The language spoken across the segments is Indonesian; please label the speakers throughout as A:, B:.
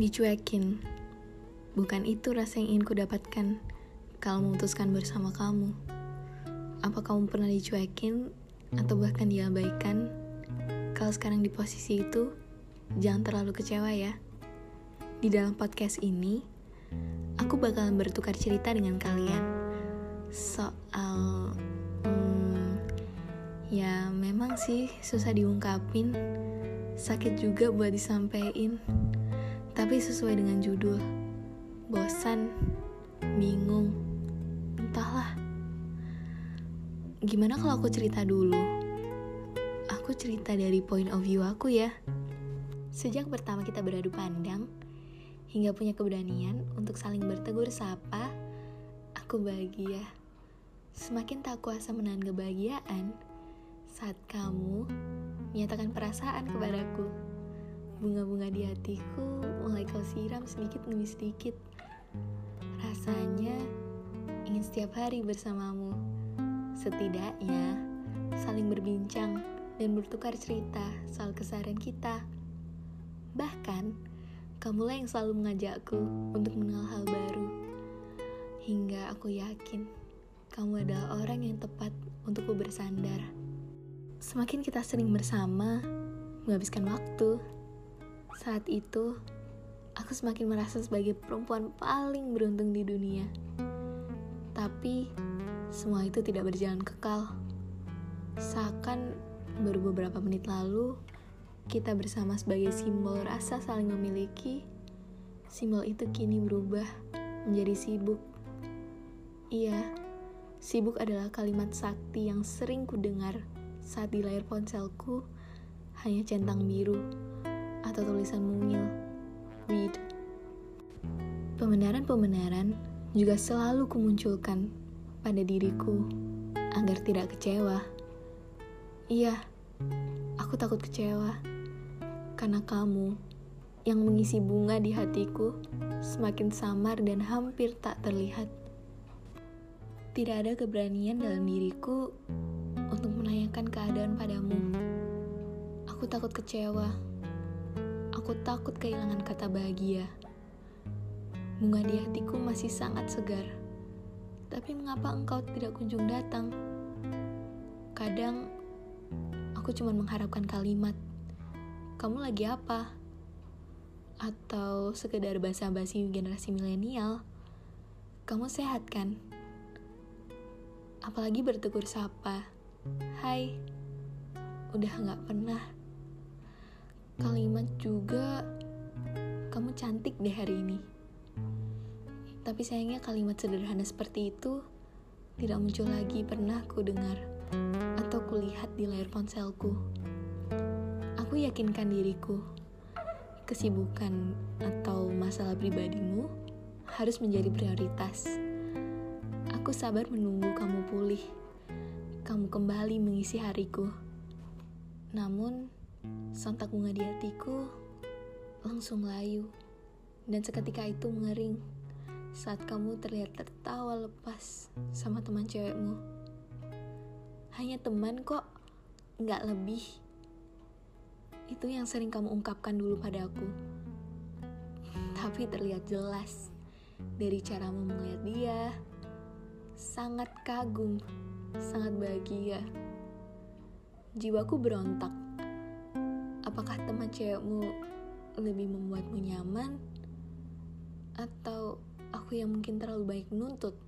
A: Dicuekin. Bukan itu rasa yang ingin ku dapatkan kalau memutuskan bersama kamu. Apa kamu pernah dicuekin atau bahkan diabaikan? Kalau sekarang di posisi itu, jangan terlalu kecewa ya. Di dalam podcast ini, aku bakalan bertukar cerita dengan kalian soal hmm, ya memang sih susah diungkapin sakit juga buat disampaikan tapi sesuai dengan judul. Bosan, bingung, entahlah. Gimana kalau aku cerita dulu? Aku cerita dari point of view aku ya. Sejak pertama kita beradu pandang, hingga punya keberanian untuk saling bertegur sapa, aku bahagia. Semakin tak kuasa menahan kebahagiaan saat kamu menyatakan perasaan kepadaku. Bunga-bunga di hatiku mulai kau siram sedikit demi sedikit. Rasanya ingin setiap hari bersamamu. Setidaknya saling berbincang dan bertukar cerita soal keseharian kita. Bahkan, kamulah yang selalu mengajakku untuk mengenal hal baru. Hingga aku yakin kamu adalah orang yang tepat untukku bersandar. Semakin kita sering bersama, menghabiskan waktu, saat itu, aku semakin merasa sebagai perempuan paling beruntung di dunia. Tapi, semua itu tidak berjalan kekal. Seakan baru beberapa menit lalu, kita bersama sebagai simbol rasa saling memiliki. Simbol itu kini berubah menjadi sibuk. Iya, sibuk adalah kalimat sakti yang sering ku dengar saat di layar ponselku hanya centang biru atau tulisan mungil. Read. Pembenaran-pembenaran juga selalu kumunculkan pada diriku agar tidak kecewa. Iya, aku takut kecewa karena kamu yang mengisi bunga di hatiku semakin samar dan hampir tak terlihat. Tidak ada keberanian dalam diriku untuk menanyakan keadaan padamu. Aku takut kecewa Aku takut kehilangan kata bahagia. Bunga di hatiku masih sangat segar. Tapi mengapa engkau tidak kunjung datang? Kadang aku cuma mengharapkan kalimat. Kamu lagi apa? Atau sekedar basa-basi generasi milenial. Kamu sehat kan? Apalagi bertegur sapa. Hai, udah gak pernah kalimat juga kamu cantik deh hari ini. Tapi sayangnya kalimat sederhana seperti itu tidak muncul lagi pernah ku dengar atau kulihat di layar ponselku. Aku yakinkan diriku, kesibukan atau masalah pribadimu harus menjadi prioritas. Aku sabar menunggu kamu pulih, kamu kembali mengisi hariku. Namun, Sontak bunga di hatiku langsung layu dan seketika itu mengering saat kamu terlihat tertawa lepas sama teman cewekmu. Hanya teman kok, nggak lebih. Itu yang sering kamu ungkapkan dulu padaku. Tapi terlihat jelas dari caramu melihat dia, sangat kagum, sangat bahagia. Jiwaku berontak apakah teman cewekmu lebih membuatmu nyaman atau aku yang mungkin terlalu baik menuntut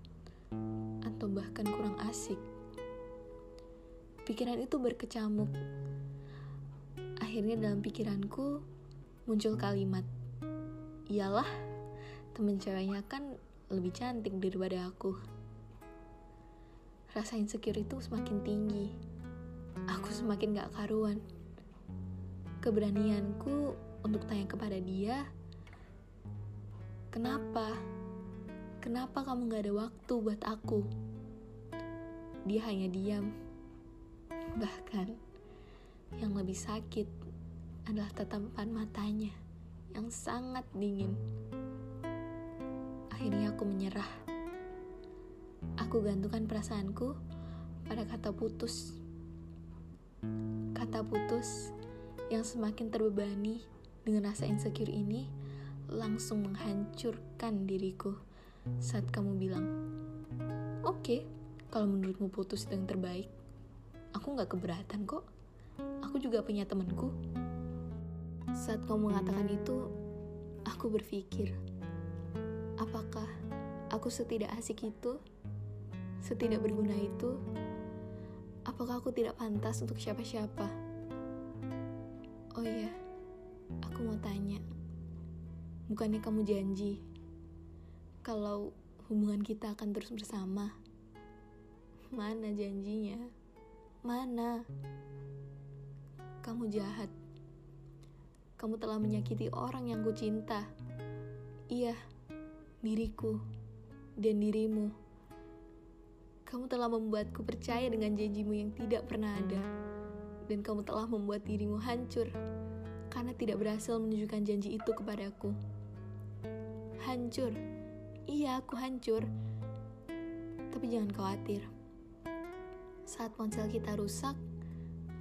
A: atau bahkan kurang asik? Pikiran itu berkecamuk. Akhirnya dalam pikiranku muncul kalimat iyalah temen ceweknya kan lebih cantik daripada aku. Rasa insecure itu semakin tinggi. Aku semakin gak karuan keberanianku untuk tanya kepada dia, "Kenapa? Kenapa kamu gak ada waktu buat aku?" Dia hanya diam. Bahkan, yang lebih sakit adalah tatapan matanya yang sangat dingin. Akhirnya aku menyerah. Aku gantungkan perasaanku pada kata putus. Kata putus yang semakin terbebani dengan rasa insecure ini langsung menghancurkan diriku saat kamu bilang, Oke, okay, kalau menurutmu putus itu yang terbaik, aku gak keberatan kok. Aku juga punya temanku. Saat kamu mengatakan itu, aku berpikir, apakah aku setidak asik itu? Setidak berguna itu? Apakah aku tidak pantas untuk siapa-siapa? Oh iya, aku mau tanya. Bukannya kamu janji kalau hubungan kita akan terus bersama? Mana janjinya? Mana? Kamu jahat. Kamu telah menyakiti orang yang ku cinta. Iya, diriku dan dirimu. Kamu telah membuatku percaya dengan janjimu yang tidak pernah ada. Dan kamu telah membuat dirimu hancur karena tidak berhasil menunjukkan janji itu kepadaku. Hancur. Iya, aku hancur. Tapi jangan khawatir. Saat ponsel kita rusak,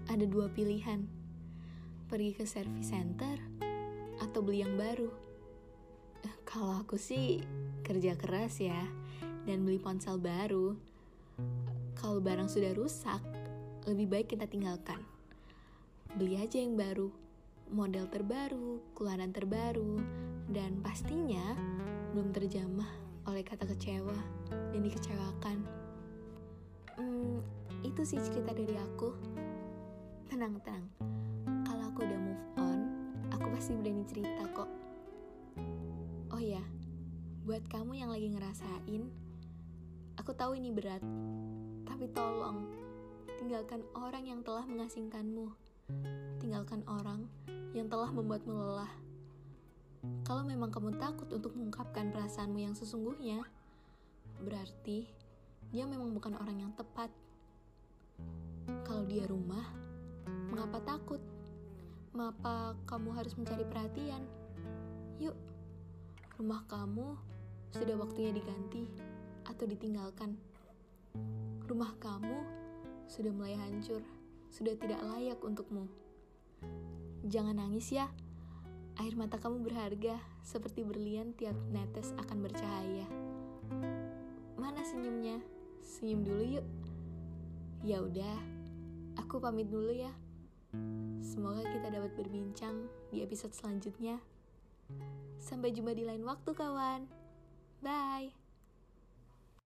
A: ada dua pilihan. Pergi ke service center atau beli yang baru. Kalau aku sih kerja keras ya dan beli ponsel baru. Kalau barang sudah rusak, lebih baik kita tinggalkan. Beli aja yang baru, model terbaru, keluaran terbaru, dan pastinya belum terjamah oleh kata kecewa dan dikecewakan. Hmm, itu sih cerita dari aku. Tenang, tenang. Kalau aku udah move on, aku pasti berani cerita kok Oh ya, buat kamu yang lagi ngerasain, aku tahu ini berat, tapi tolong tinggalkan orang yang telah mengasingkanmu. Tinggalkan orang yang telah membuatmu lelah. Kalau memang kamu takut untuk mengungkapkan perasaanmu yang sesungguhnya, berarti dia memang bukan orang yang tepat. Kalau dia rumah, mengapa takut? Mengapa kamu harus mencari perhatian? Yuk, rumah kamu sudah waktunya diganti atau ditinggalkan. Rumah kamu sudah mulai hancur, sudah tidak layak untukmu. Jangan nangis ya. Air mata kamu berharga, seperti berlian tiap netes akan bercahaya. Mana senyumnya? Senyum dulu yuk. Ya udah, aku pamit dulu ya. Semoga kita dapat berbincang di episode selanjutnya. Sampai jumpa di lain waktu, kawan. Bye.